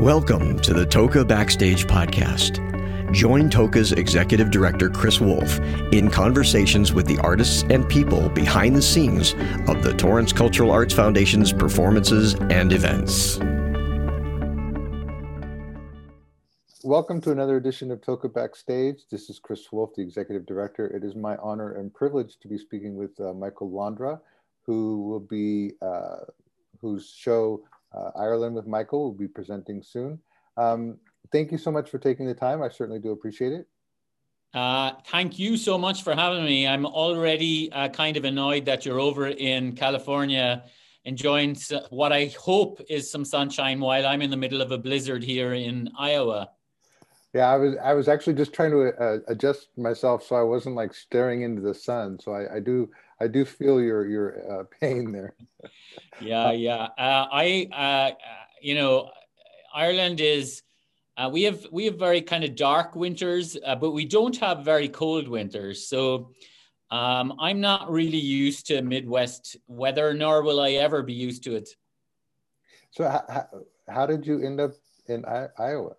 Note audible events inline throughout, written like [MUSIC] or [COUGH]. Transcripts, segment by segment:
Welcome to the Toca Backstage Podcast. Join Toca's Executive Director Chris Wolf in conversations with the artists and people behind the scenes of the Torrance Cultural Arts Foundation's performances and events. Welcome to another edition of Toca Backstage. This is Chris Wolf, the Executive Director. It is my honor and privilege to be speaking with uh, Michael Londra, who will be, uh, whose show uh, Ireland with Michael will be presenting soon. Um, thank you so much for taking the time. I certainly do appreciate it. Uh, thank you so much for having me. I'm already uh, kind of annoyed that you're over in California enjoying what I hope is some sunshine while I'm in the middle of a blizzard here in Iowa. Yeah, I was I was actually just trying to uh, adjust myself so I wasn't like staring into the sun. So I, I do I do feel your your uh, pain there. [LAUGHS] yeah, yeah. Uh, I uh, you know Ireland is uh, we have we have very kind of dark winters, uh, but we don't have very cold winters. So um, I'm not really used to Midwest weather, nor will I ever be used to it. So how, how did you end up in I- Iowa?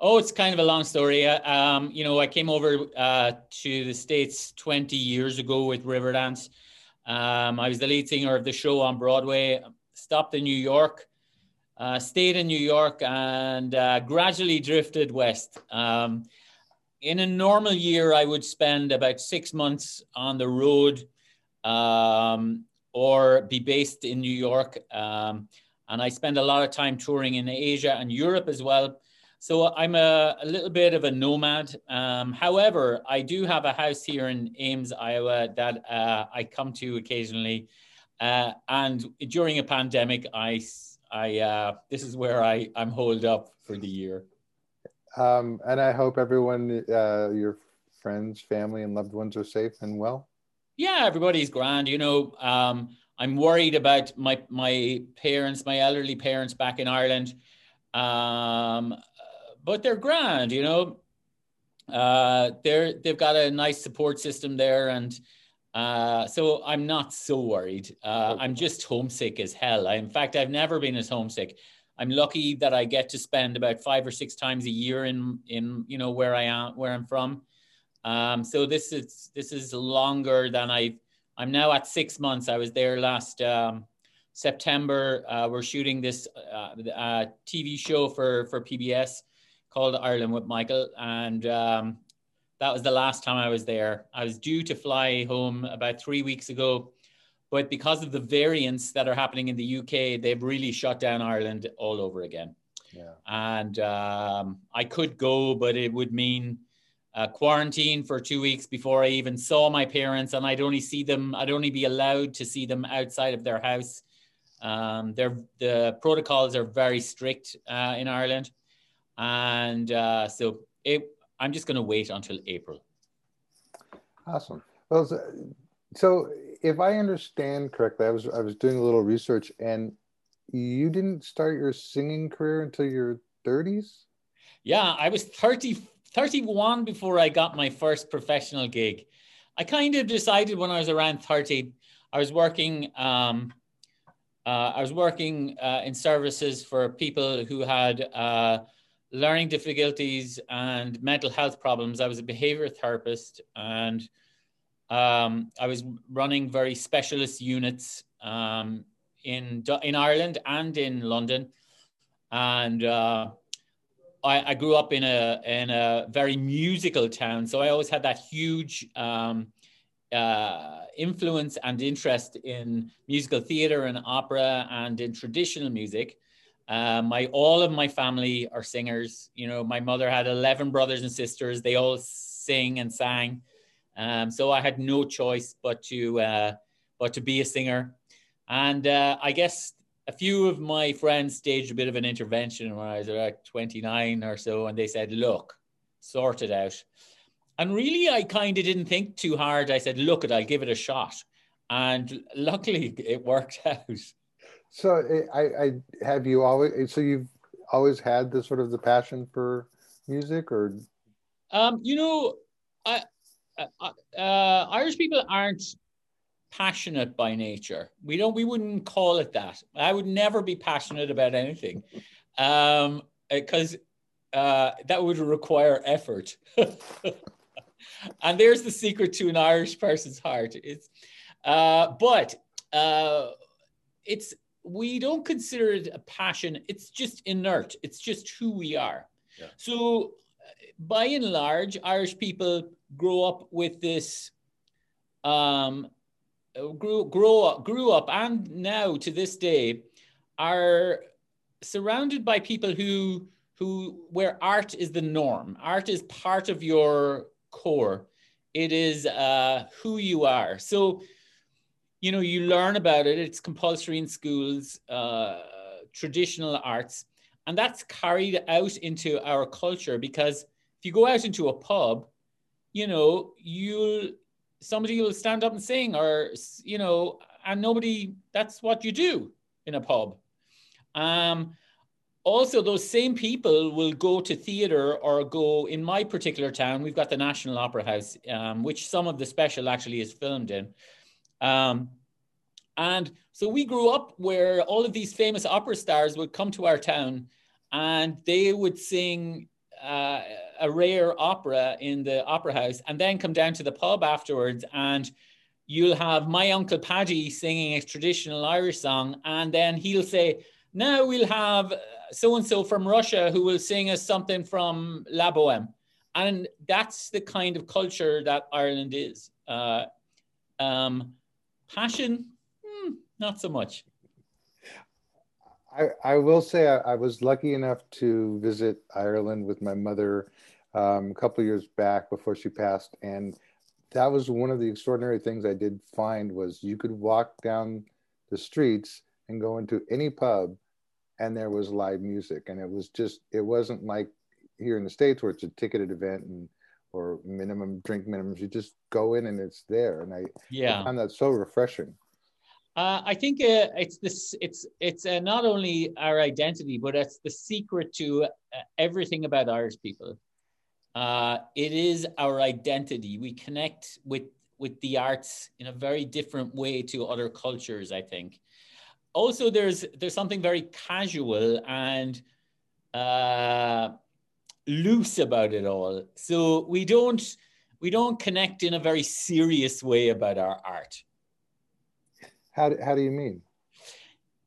Oh, it's kind of a long story. Uh, um, you know, I came over uh, to the States 20 years ago with Riverdance. Um, I was the lead singer of the show on Broadway, stopped in New York, uh, stayed in New York and uh, gradually drifted west. Um, in a normal year, I would spend about six months on the road um, or be based in New York. Um, and I spend a lot of time touring in Asia and Europe as well. So I'm a, a little bit of a nomad. Um, however, I do have a house here in Ames, Iowa that uh, I come to occasionally. Uh, and during a pandemic, I I uh, this is where I I'm holed up for the year. Um, and I hope everyone, uh, your friends, family, and loved ones are safe and well. Yeah, everybody's grand. You know, um, I'm worried about my my parents, my elderly parents back in Ireland, um, but they're grand. You know, uh, they're they've got a nice support system there, and uh, so I'm not so worried. Uh, I'm just homesick as hell. I, in fact, I've never been as homesick. I'm lucky that I get to spend about five or six times a year in in you know where I am where I'm from. Um, so this is this is longer than I. I'm now at six months. I was there last um, September. Uh, we're shooting this uh, uh, TV show for for PBS called Ireland with Michael, and um, that was the last time I was there. I was due to fly home about three weeks ago, but because of the variants that are happening in the UK, they've really shut down Ireland all over again. Yeah. And um, I could go, but it would mean uh, quarantine for two weeks before I even saw my parents, and I'd only see them. I'd only be allowed to see them outside of their house. Um, the protocols are very strict uh, in Ireland, and uh, so it I'm just going to wait until April. Awesome. Well, so if I understand correctly, I was I was doing a little research, and you didn't start your singing career until your 30s. Yeah, I was 30, 31 before I got my first professional gig. I kind of decided when I was around 30, I was working. Um, uh, I was working uh, in services for people who had uh, learning difficulties and mental health problems. I was a behavior therapist and um, I was running very specialist units um, in, in Ireland and in London. And uh, I, I, grew up in a, in a very musical town. So I always had that huge um, uh, influence and interest in musical theater and opera and in traditional music. Uh, my all of my family are singers. You know, my mother had eleven brothers and sisters. They all sing and sang, um, so I had no choice but to uh, but to be a singer. And uh, I guess a few of my friends staged a bit of an intervention when I was twenty nine or so, and they said, "Look, sort it out." And really, I kind of didn't think too hard. I said, "Look, it, I'll give it a shot," and luckily, [LAUGHS] it worked [LAUGHS] out. So eh, I, I have you always. Eh, so you've always had the sort of the passion for music, or? Um, you know, I, uh, uh, Irish people aren't passionate by nature. We don't. We wouldn't call it that. I would never be passionate about anything. Um, because uh, that would require effort. [LAUGHS] and there's the secret to an Irish person's heart. It's, uh, but uh, it's we don't consider it a passion. It's just inert. It's just who we are. Yeah. So, by and large, Irish people grow up with this. Um, grew grow up, grew up, and now to this day, are surrounded by people who who where art is the norm. Art is part of your core. It is uh, who you are. So, you know, you learn about it. It's compulsory in schools, uh, traditional arts, and that's carried out into our culture because if you go out into a pub, you know, you'll somebody will stand up and sing, or you know, and nobody. That's what you do in a pub. Um, also those same people will go to theater or go in my particular town we've got the national opera house um, which some of the special actually is filmed in um, and so we grew up where all of these famous opera stars would come to our town and they would sing uh, a rare opera in the opera house and then come down to the pub afterwards and you'll have my uncle paddy singing a traditional irish song and then he'll say now we'll have so and so from Russia who will sing us something from La Boheme. And that's the kind of culture that Ireland is. Uh, um, passion, hmm, not so much. I, I will say I, I, was lucky enough to visit Ireland with my mother um, a couple years back before she passed, and that was one of the extraordinary things I did find was you could walk down the streets and go into any pub and there was live music and it was just it wasn't like here in the states where it's a ticketed event and or minimum drink minimums you just go in and it's there and i yeah I found that so refreshing uh, I think uh, it's this. It's it's uh, not only our identity, but it's the secret to uh, everything about Irish people. Uh, it is our identity. We connect with with the arts in a very different way to other cultures. I think, also there's there's something very casual and uh, loose about it all. So we don't we don't connect in a very serious way about our art. How do, how do you mean?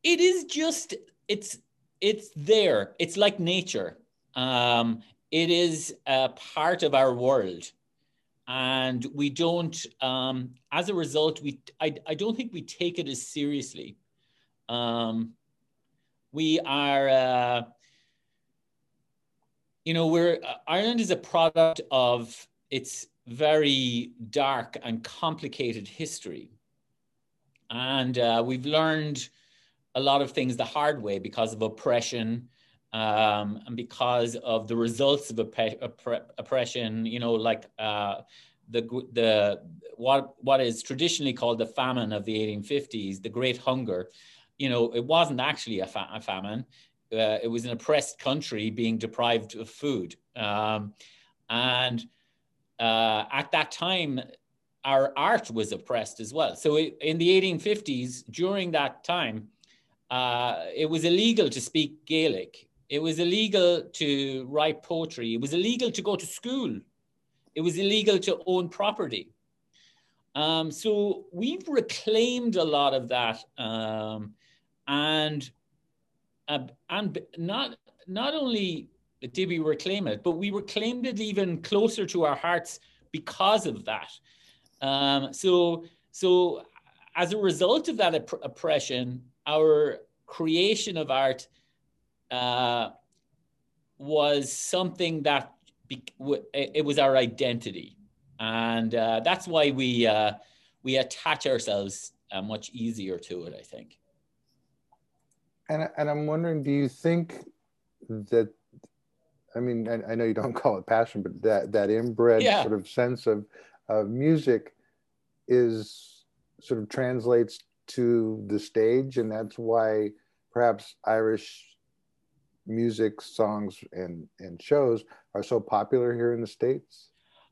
It is just it's it's there. It's like nature. Um, it is a part of our world and we don't um, as a result we I, I don't think we take it as seriously um, we are, uh, you know, we're uh, Ireland is a product of its very dark and complicated history, and uh, we've learned a lot of things the hard way because of oppression. Um, and because of the results of opp- oppression, you know, like uh, the the what what is traditionally called the famine of the 1850s, the Great Hunger, you know, it wasn't actually a, fa- a famine. Uh, it was an oppressed country being deprived of food. Um, and uh, at that time, our art was oppressed as well. So it, in the 1850s, during that time, uh, it was illegal to speak Gaelic. It was illegal to write poetry. It was illegal to go to school. It was illegal to own property. Um, so we've reclaimed a lot of that um, and uh, and not not only did we reclaim it, but we reclaimed it even closer to our hearts because of that. Um, so so as a result of that opp- oppression, our creation of art uh, was something that be- it was our identity, and uh, that's why we uh, we attach ourselves uh, much easier to it. I think. And and I'm wondering, do you think that? I mean, I, I know you don't [LAUGHS] call it passion, but that that inbred yeah. sort of sense of of music is sort of translates to the stage, and that's why perhaps Irish music, songs, and and shows are so popular here in the states.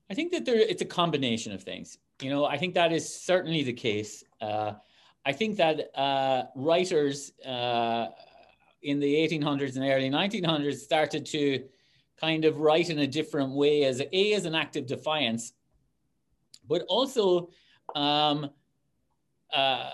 I think that there it's a combination of things. You know, I think that is certainly the case. Uh, I think that uh, writers, uh, in the 1800s and early 1900s started to kind of write in a different way as a as an act of defiance, but also um, uh,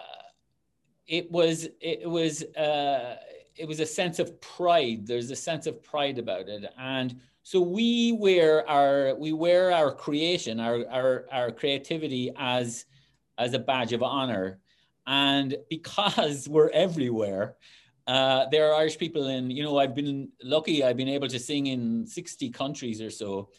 it was it was uh, it was a sense of pride. There's a sense of pride about it, and so we wear our we wear our creation, our our our creativity as as a badge of honor, and because we're everywhere. Uh, there are Irish people in, you know, I've been lucky, I've been able to sing in 60 countries or so.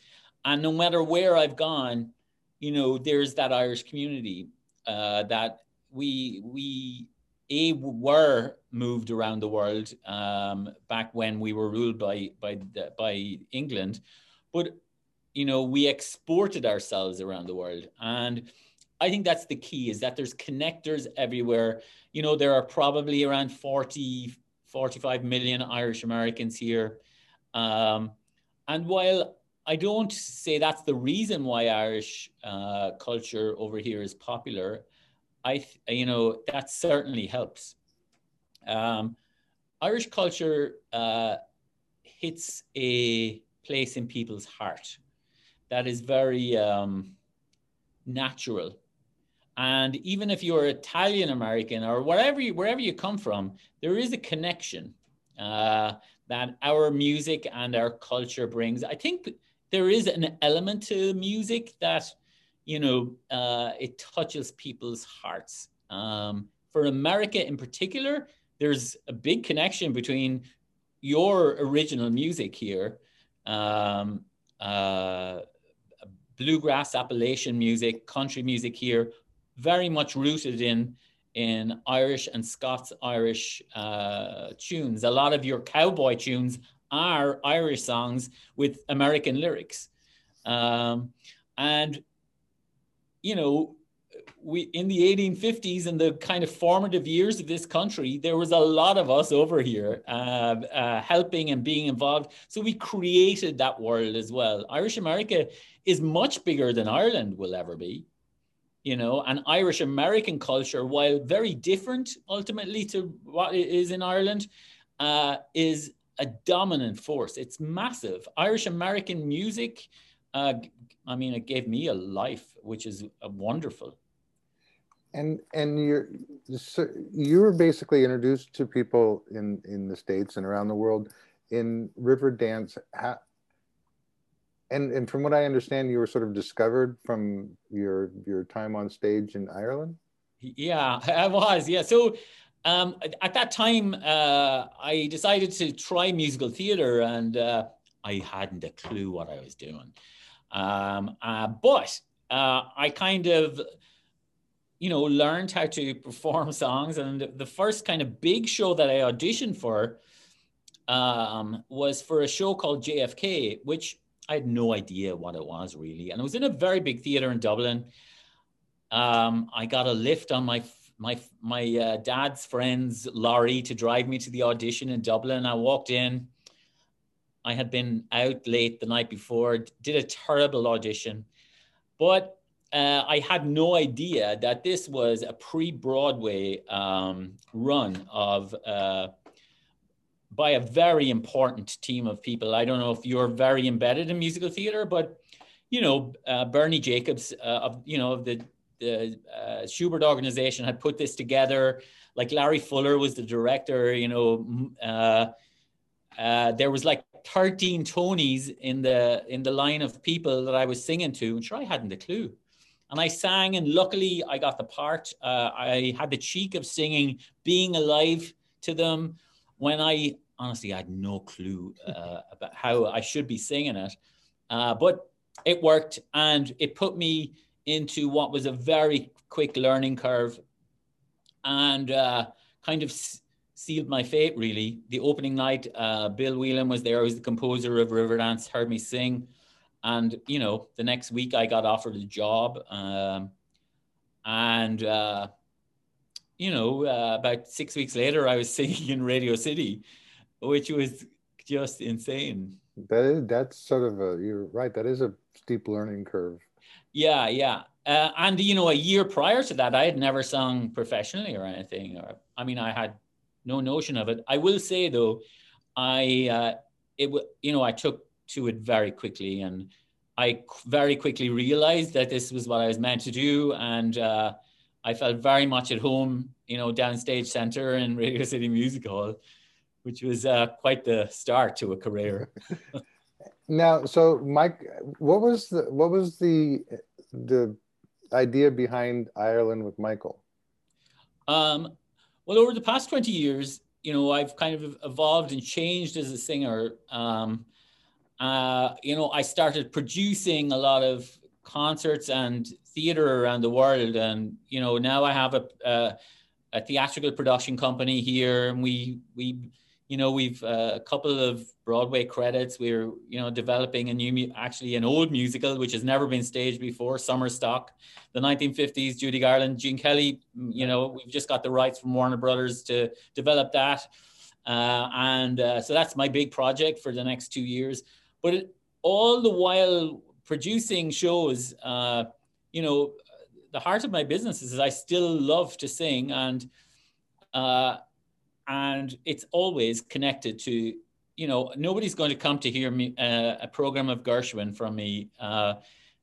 And no matter where I've gone, you know, there's that Irish community uh, that we, we a were moved around the world um, back when we were ruled by by by England, but you know we exported ourselves around the world, and I think that's the key is that there's connectors everywhere. You know there are probably around 40, 45 million Irish Americans here, um, and while I don't say that's the reason why Irish uh, culture over here is popular. I, you know, that certainly helps. Um, Irish culture uh, hits a place in people's heart that is very um, natural. And even if you're Italian American or wherever you, wherever you come from, there is a connection uh, that our music and our culture brings. I think there is an element to music that you know, uh, it touches people's hearts. Um, for America in particular, there's a big connection between your original music here, um, uh, bluegrass Appalachian music, country music here, very much rooted in in Irish and Scots Irish uh, tunes. A lot of your cowboy tunes are Irish songs with American lyrics. Um, and you know, we in the 1850s and the kind of formative years of this country, there was a lot of us over here uh, uh, helping and being involved. So we created that world as well. Irish America is much bigger than Ireland will ever be. You know, and Irish American culture, while very different ultimately to what it is in Ireland, uh, is a dominant force. It's massive. Irish American music uh, I mean, it gave me a life, which is uh, wonderful. And and you're so you were basically introduced to people in in the states and around the world in river dance. How, and and from what I understand, you were sort of discovered from your your time on stage in Ireland. Yeah, [LAUGHS] I was. Yeah, so um, at that time, uh, I decided to try musical theater, and uh, I hadn't a clue what I was doing. Um, uh, but uh, I kind of, you know, learned how to [LAUGHS] perform songs. And the first kind of big show that I auditioned for um, was for a show called JFK, which I had no idea what it was really. And it was in a very big theater in Dublin. Um, I got a lift on my my my uh, dad's friend's lorry to drive me to the audition in Dublin. I walked in. I had been out late the night before, did a terrible audition, but uh, I had no idea that this was a pre-Broadway um, run of uh, by a very important team of people. I don't know if you're very embedded in musical theater, but you know uh, Bernie Jacobs uh, of you know the the uh, Shubert organization had put this together. Like Larry Fuller was the director. You know, uh, there was like 13 Tonys in the in the line of people that I was singing to, and sure I hadn't a clue. And I sang, and luckily I got the part. Uh, I had the cheek of singing "Being Alive" to them when I honestly I had no clue uh, about how I should be singing it, uh, but it worked, and it put me into what was a very quick learning curve, and uh, kind of sealed my fate really. The opening night, uh, Bill Whelan was there. He was the composer of Riverdance, heard me sing. And, you know, the next week I got offered a job. Um, and, uh, you know, uh, about six weeks later, I was [LAUGHS] singing in Radio City, which was just insane. That is, that's sort of a, you're right, that is a steep learning curve. Yeah, yeah. Uh, and, you know, a year prior to that, I had never sung professionally or anything. Or, I mean, I had no notion of it. I will say though, I uh, it you know I took to it very quickly, and I very quickly realized that this was what I was meant to do, and uh, I felt very much at home, you know, downstage center in [LAUGHS] Radio City Music Hall, which was uh, quite the start to a career. [LAUGHS] now, so Mike, what was the what was the the idea behind Ireland with Michael? Um, well, over the past 20 years, you know, I've kind of evolved and changed as a singer. Um, uh, you know, I started producing a lot of concerts and theater around the world, and you know, now I have a, a, a theatrical production company here, and we we you know, we've uh, a couple of Broadway credits. We're, you know, developing a new, actually an old musical, which has never been staged before, Summer Stock, the 1950s, Judy Garland, Gene Kelly, you know, we've just got the rights from Warner Brothers to develop that. Uh, and uh, so that's my big project for the next two years. But it, all the while producing shows, uh, you know, the heart of my business is I still love to sing and uh, and it's always connected to you know nobody's going to come to hear me uh, a program of gershwin from me uh,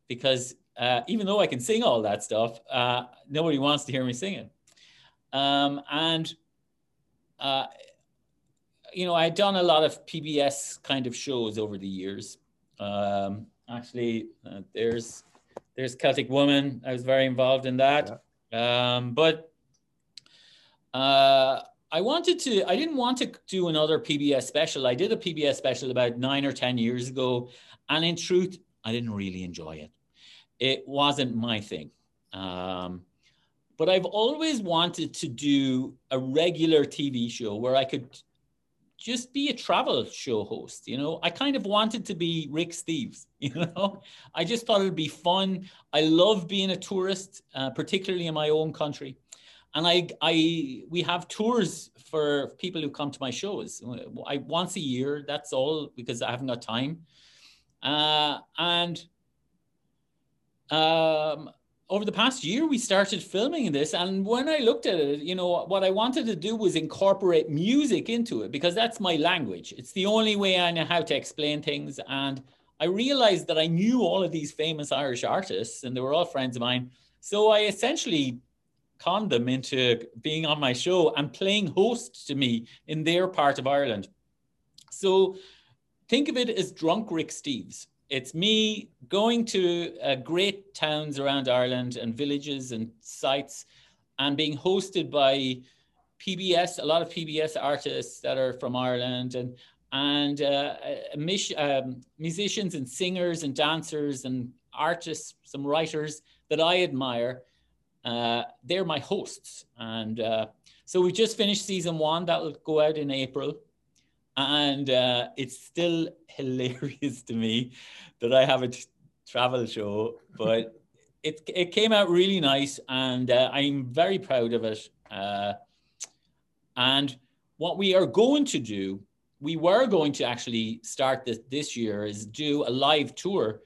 because uh, even though i can sing all that stuff uh, nobody wants to hear me singing. Um, and uh, you know i'd done a lot of pbs kind of shows over the years. Um, actually uh, there's there's celtic woman. I was very involved in that. Yeah. um, but I wanted to, I didn't want to do another PBS special. I did a PBS special about nine or 10 years ago. And in truth, I didn't really enjoy it. It wasn't my thing. Um, but I've always wanted to do a regular TV show where I could just be a travel show host. You know, I kind of wanted to be Rick Steves. [LAUGHS] You know, I just thought it'd be fun. I love being a tourist, uh, particularly in my own country and I, I, we have tours for people who come to my shows. I once a year. That's all because I haven't got time. Uh, and um, over the past year, we started filming this. And when I looked at it, you know, what I wanted to do was incorporate music into it because that's my language. It's the only way I know how to explain things. And I realized that I knew all of these famous Irish artists, and they were all friends of mine. So I essentially con them into being on my show and playing host to me in their part of Ireland. So think of it as drunk Rick Steves. It's me going to uh, great towns around Ireland and villages and sites and being hosted by PBS, a lot of PBS artists that are from Ireland and and uh, um, musicians and singers and dancers and artists, some writers that I admire uh, they're my hosts. And uh, so we just finished season one. That'll go out in April. And uh, it's still [LAUGHS] hilarious to me that I have a t- travel show, but [LAUGHS] it, it came out really nice. And uh, I'm very proud of it. Uh, and what we are going to do, we were going to actually start this this year, is do a live tour,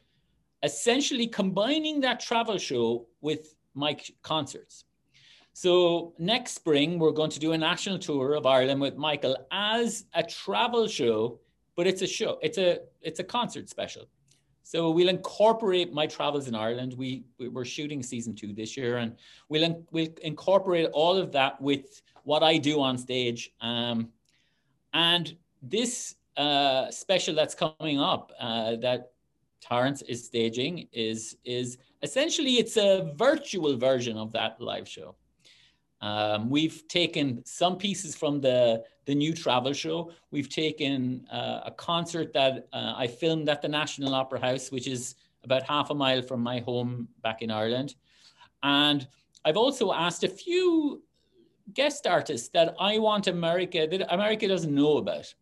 essentially combining that travel show with my concerts. So next spring, we're going to do a national tour of Ireland with Michael as a travel show, but it's a show, it's a it's a concert special. So we'll incorporate my travels in Ireland. We we're shooting season two this year, and we'll we'll incorporate all of that with what I do on stage. Um, and this uh, special that's coming up uh, that Torrance is staging is is essentially it's a virtual version of that live show. Um, we've taken some pieces from the the new travel show. We've taken uh, a concert that uh, I filmed at the National Opera House, which is about half a mile from my home back in Ireland, and I've also asked a few guest artists that I want America that America doesn't know about,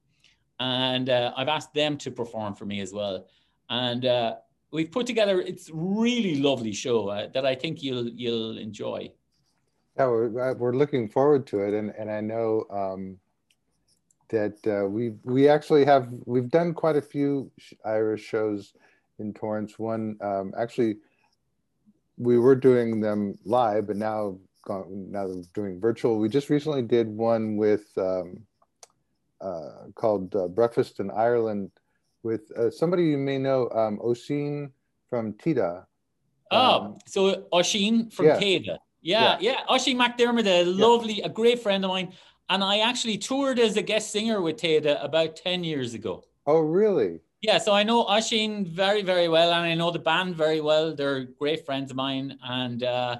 and uh, I've asked them to perform for me as well. And uh, we've put together it's really lovely show uh, that I think you'll you'll enjoy. Yeah, we're, uh, we're looking forward to it, and and I know um, that uh, we we actually have we've done quite a few Irish shows in Torrance. One um, actually we were doing them live, but now now that we're doing virtual. We just recently did one with um, uh, called uh, Breakfast in Ireland with uh, somebody you may know, um, Oisin from Téada. Oh, um, so Oisin from yeah. Téada. Yeah, yeah, yeah. Oisin McDermott, a lovely, yeah. a great friend of mine. And I actually toured as a guest singer with Téada about 10 years ago. Oh, really? Yeah, so I know Oisin very, very well, and I know the band very well. They're great friends of mine. And uh,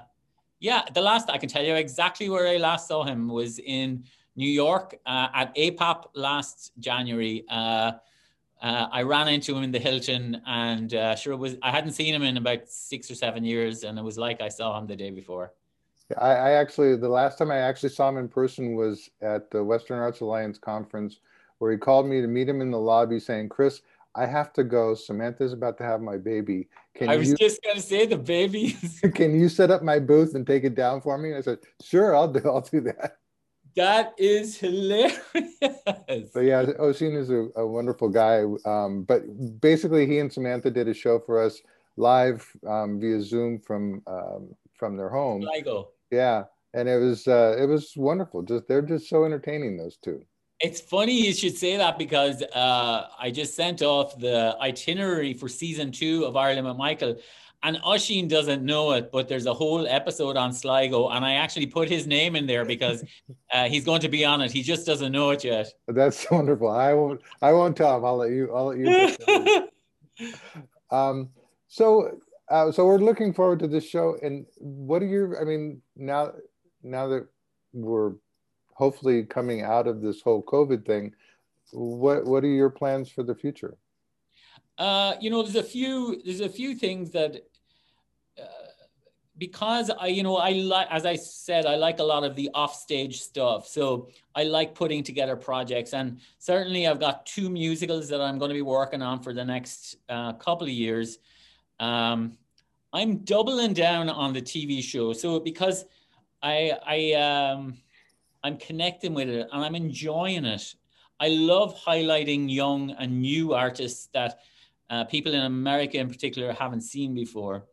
yeah, the last I can tell you exactly where I last saw him was in New York uh, at APAP last January. Uh, uh, I ran into him in the Hilton, and uh, sure was I hadn't seen him in about six or seven years, and it was like I saw him the day before. I, I actually the last time I actually saw him in person was at the Western Arts Alliance conference, where he called me to meet him in the lobby, saying, "Chris, I have to go. Samantha's about to have my baby. Can I was you, just going to say the baby. [LAUGHS] can you set up my booth and take it down for me? And I said, sure, I'll do. I'll do that. That is hilarious. But yeah, Oisin is a, a wonderful guy. Um, but basically, he and Samantha did a show for us live um, via Zoom from um, from their home. Sligo. Yeah, and it was uh, it was wonderful. Just they're just so entertaining. Those two. It's funny you should say that because uh, I just sent off the itinerary for season two of Ireland with Michael, and Oisin doesn't know it, but there's a whole episode on Sligo, and I actually put his name in there because [LAUGHS] uh, he's going to be on it. He just doesn't know it yet. That's [LAUGHS] wonderful. I won't. I won't tell him. I'll let you. I'll let you. [LAUGHS] um. So. Uh, so we're looking forward to this show. And what are your? I mean, now now that we're hopefully coming out of this whole COVID thing, what what are your plans for the future? Uh, you know, there's a few there's a few things that because I you know I like as I said I like a lot of the offstage stuff. So I like putting together projects, and certainly I've got two musicals that I'm going to be working on for the next uh, couple of years. Um, I'm doubling down on the TV show. So because I I um I'm connecting with it and I'm enjoying it. I love highlighting young and new artists that uh, people in America in particular haven't seen before.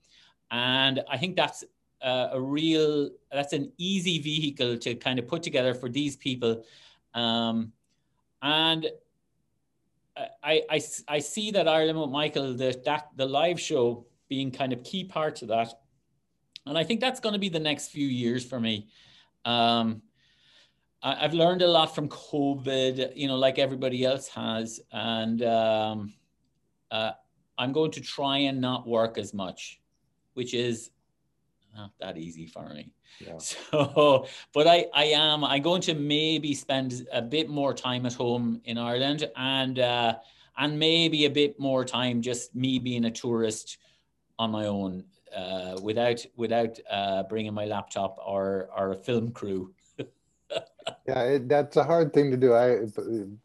And I think that's uh, a real, that's an easy vehicle to kind of put together for these people. Um, and I, I, I see that Ireland with Michael, the, that, the live show being kind of key part of that. And I think that's going to be the next few years for me. Um, I've learned a lot from COVID, you know, like everybody else has, and um, uh, I'm going to try and not work as much, which is not that easy for me. Yeah. [LAUGHS] So, but I, I am. I'm going to maybe spend a bit more time at home in Ireland, and uh, and maybe a bit more time just me being a tourist on my own, uh, without without uh, bringing my laptop or or a film crew [LAUGHS] yeah, it, that's a hard thing to do. I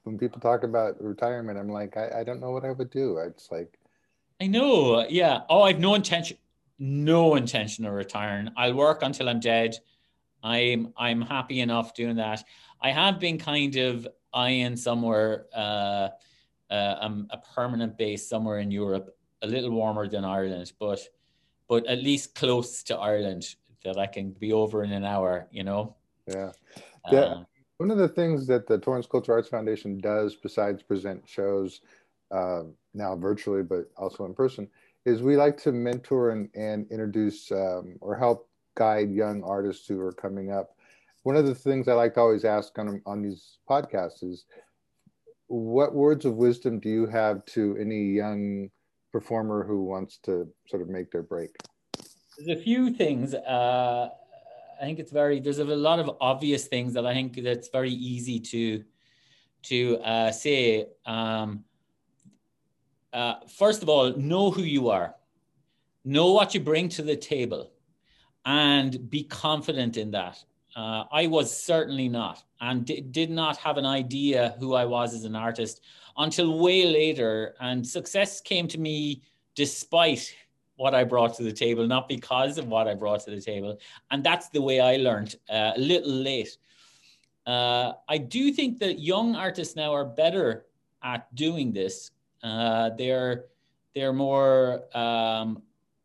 when people talk about retirement, I'm like, I, I don't know what I would do. It's like, I know, yeah. Oh, I've no intention, no intention of retiring. I'll work until I'm dead. I'm I'm happy enough doing that. I have been kind of eyeing somewhere uh, uh, um, a permanent base somewhere in Europe, a little warmer than Ireland, but but at least close to Ireland that I can be over in an hour. You know. Yeah. Yeah. Uh, one of the things that the Torrance Cultural Arts Foundation does, besides present shows uh, now virtually, but also in person, is we like to mentor and, and introduce um, or help guide young artists who are coming up. One of the things I like to always ask on, on these podcasts is what words of wisdom do you have to any young performer who wants to sort of make their break? There's a few things. Uh, I think it's very there's a lot of obvious things that I think that's very easy to to uh, say. Um, uh, first of all, know who you are, know what you bring to the table, and be confident in that. Uh, I was certainly not, and d- did not have an idea who I was as an artist until way later. And success came to me despite what I brought to the table, not because of what I brought to the table. And that's the way I learned uh, a little late. Uh, I do think that young artists now are better at doing this. Uh, they're they're more um,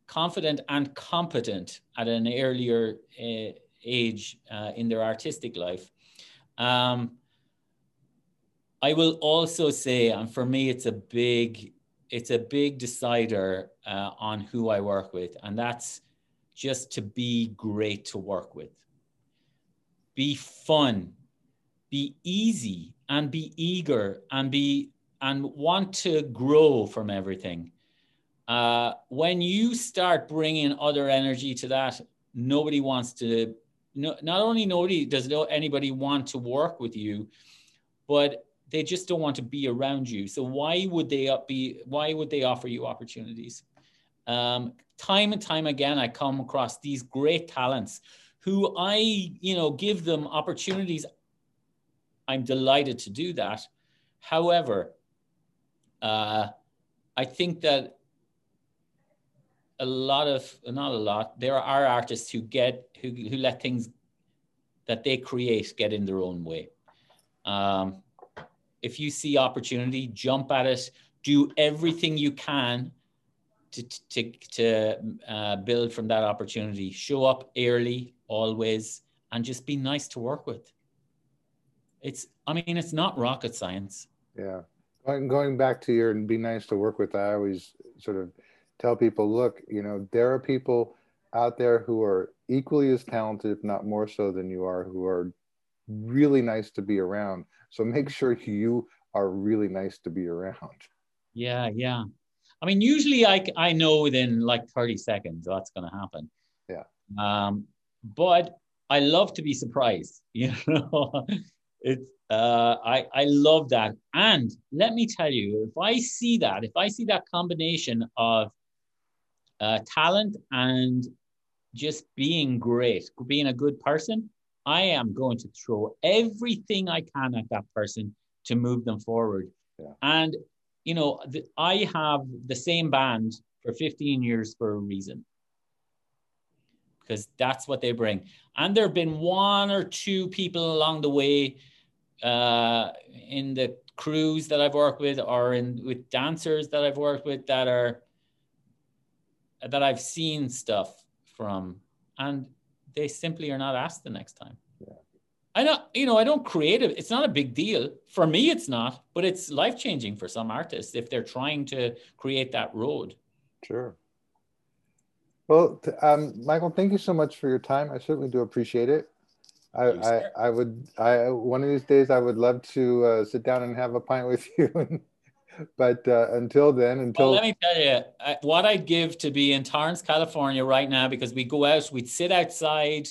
confident and competent at an earlier uh, age uh, in their artistic life. Um, I will also say, and for me, it's a big, it's a big decider uh, on who I work with, and that's just to be great to work with. Be fun, be easy, and be eager, and be and want to grow from everything. Uh, when you start bringing other energy to that, nobody wants to. No, not only nobody does anybody want to work with you, but they just don't want to be around you. So why would they be? Why would they offer you opportunities? Um, time and time again, I come across these great talents who I, you know, give them opportunities. I'm delighted to do that. However, uh, I think that a lot of not a lot there are artists who get who, who let things that they create get in their own way. Um, if you see opportunity jump at it. Do everything you can to to, to uh, build from that opportunity. Show up early always and just be nice to work with. It's i mean it's not rocket science. Yeah going, going back to your and be nice to work with i always sort of tell people, look, you know, there are people out there who are equally as talented, if not more so than you are, who are really nice to be around. So make sure you are really nice to be around. Yeah, yeah. I mean, usually I, I know within like 30 seconds that's going to happen. Yeah. Um, but I love to be surprised. [LAUGHS] You know, it's uh, I I love that. And let me tell you, if I see that, if I see that combination of uh, talent and just being great, being a good person, I am going to throw everything I can at that person to move them forward. Yeah. And, you know, the, I have the same band for 15 years for a reason because that's what they bring. And there have been one or two people along the way uh, in the crews that I've worked with or in with dancers that I've worked with that are that I've seen stuff from, and they simply are not asked the next time. Yeah. I know, you know, I don't create it. It's not a big deal for me. It's not, but it's life changing for some artists if they're trying to create that road. Sure. Well, um, Michael, thank you so much for your time. I certainly do appreciate it. I, I, I, would I one of these days I would love to uh, sit down and have a pint with [LAUGHS] you but uh, until then, until well, let me tell you what I'd give to be in Torrance, California right now, because we go out, we'd sit outside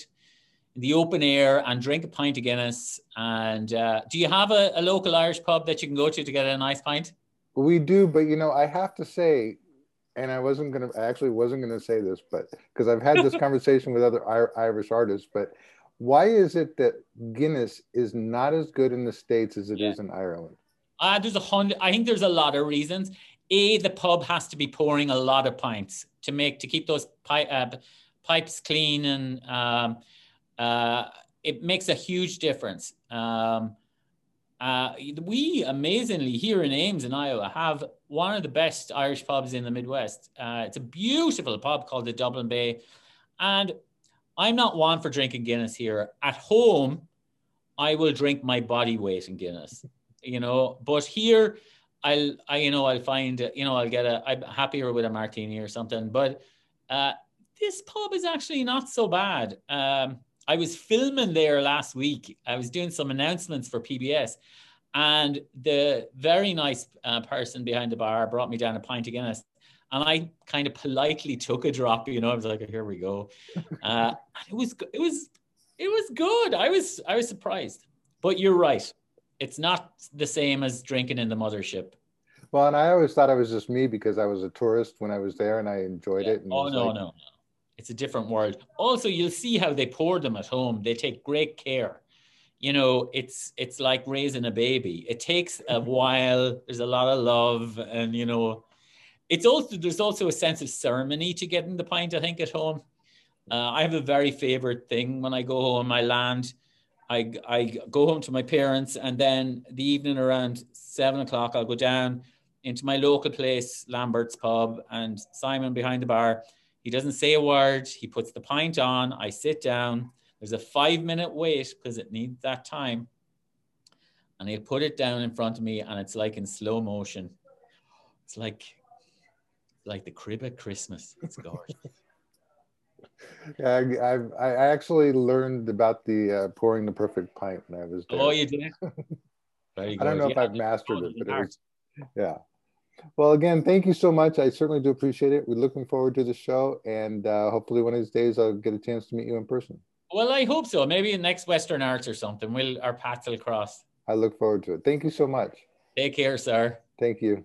in the open air and drink a pint of Guinness. And uh, do you have a, a, local Irish pub that you can go to to get a nice pint? We do, but you know, I have to say, and I wasn't gonna, I actually wasn't gonna say this, but because I've had this [LAUGHS] conversation with other Irish artists, but why is it that Guinness is not as good in the states as it yeah. is in Ireland? Uh, there's a hundred. I think there's a lot of reasons. A, the pub has to be pouring a lot of pints to make to keep those pi- uh, pipes clean, and um, uh, it makes a huge difference. Um, uh, we amazingly here in Ames in Iowa have one of the best Irish pubs in the Midwest. Uh, it's a beautiful pub called the Dublin Bay, and I'm not one for drinking Guinness here. At home, I will drink my body weight in Guinness you know. But here, I'll, I, you know, I'll find, you know, I'll get a, I'm happier with a martini or something. But uh, this pub is actually not so bad. Um, I was filming there last week. I was doing some announcements for PBS, and the very nice uh, person behind the bar brought me down a pint of Guinness. And I kind of politely took a drop, you know. I was like, "Here we go." [LAUGHS] Uh, it was, it was, it was good. I was, I was surprised. But you're right it's not the same as drinking in the mothership. Well, and I always thought it was just me because I was a tourist when I was there and I enjoyed yeah. it. oh no, like... no, no, it's a different world. Also, you'll see how they pour them at home. They take great care. You know, it's it's like raising a baby. It takes a [LAUGHS] while. There's a lot of love, and you know, it's also there's also a sense of ceremony to getting the pint. I think at home. Uh, I have a very favorite thing when I go home. I land I, I go home to my parents, and then the evening around seven o'clock, I'll go down into my local place, Lambert's Pub, and Simon behind the bar. He doesn't say a word. He puts the pint on. I sit down. There's a five minute wait because it needs that time. And he'll put it down in front of me and it's like in slow motion. It's like like the crib at Christmas. It's gorgeous. [LAUGHS] yeah, I, I've, I actually learned about the uh, pouring the perfect pint when I was there. Oh, you did? [LAUGHS] Very good. I don't know yeah, if I've mastered it, but it was, yeah. Well, again, thank you so much. I certainly do appreciate it. We're looking forward to the show, and uh, hopefully, one of these days, I'll get a chance to meet you in person. Well, I hope so. Maybe in next Western Arts or something. We'll our paths will cross. I look forward to it. Thank you so much. Take care, sir. Thank you.